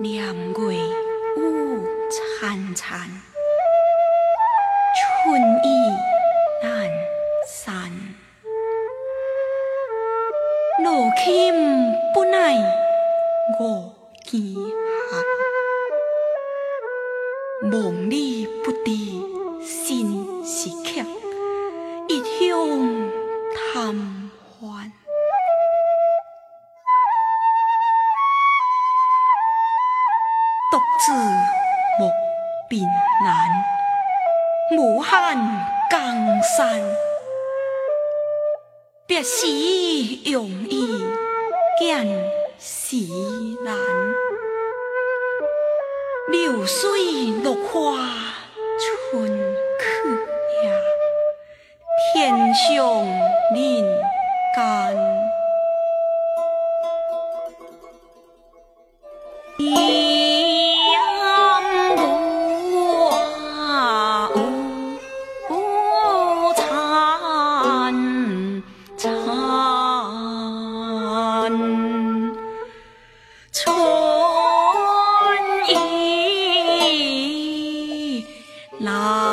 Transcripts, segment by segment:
两月雾潺潺，春意阑珊。罗衾不耐我见寒，梦里不知心时刻，一向贪欢。自莫凭栏，无限江山。别时容易见时难，流水落花春去也，天上人间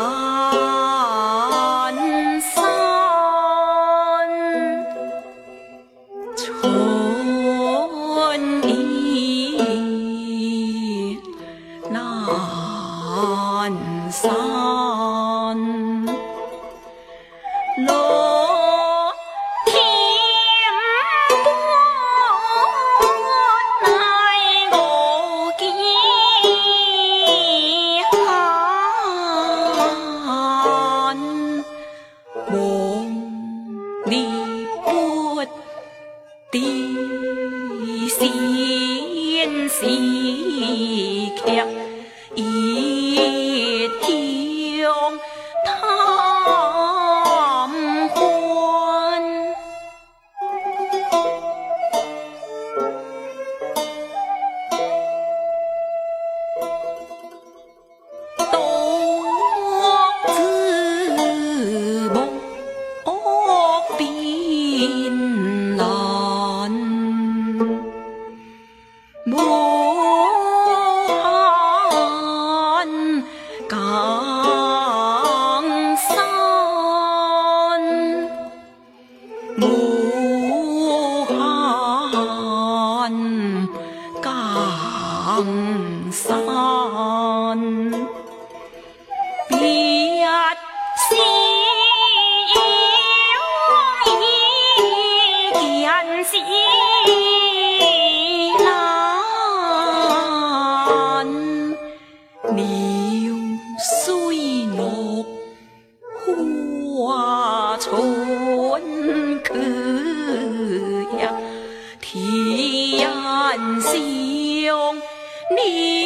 南山春意，南山。Bút ti. 登山别时一难流水落花春可怜天下 நீ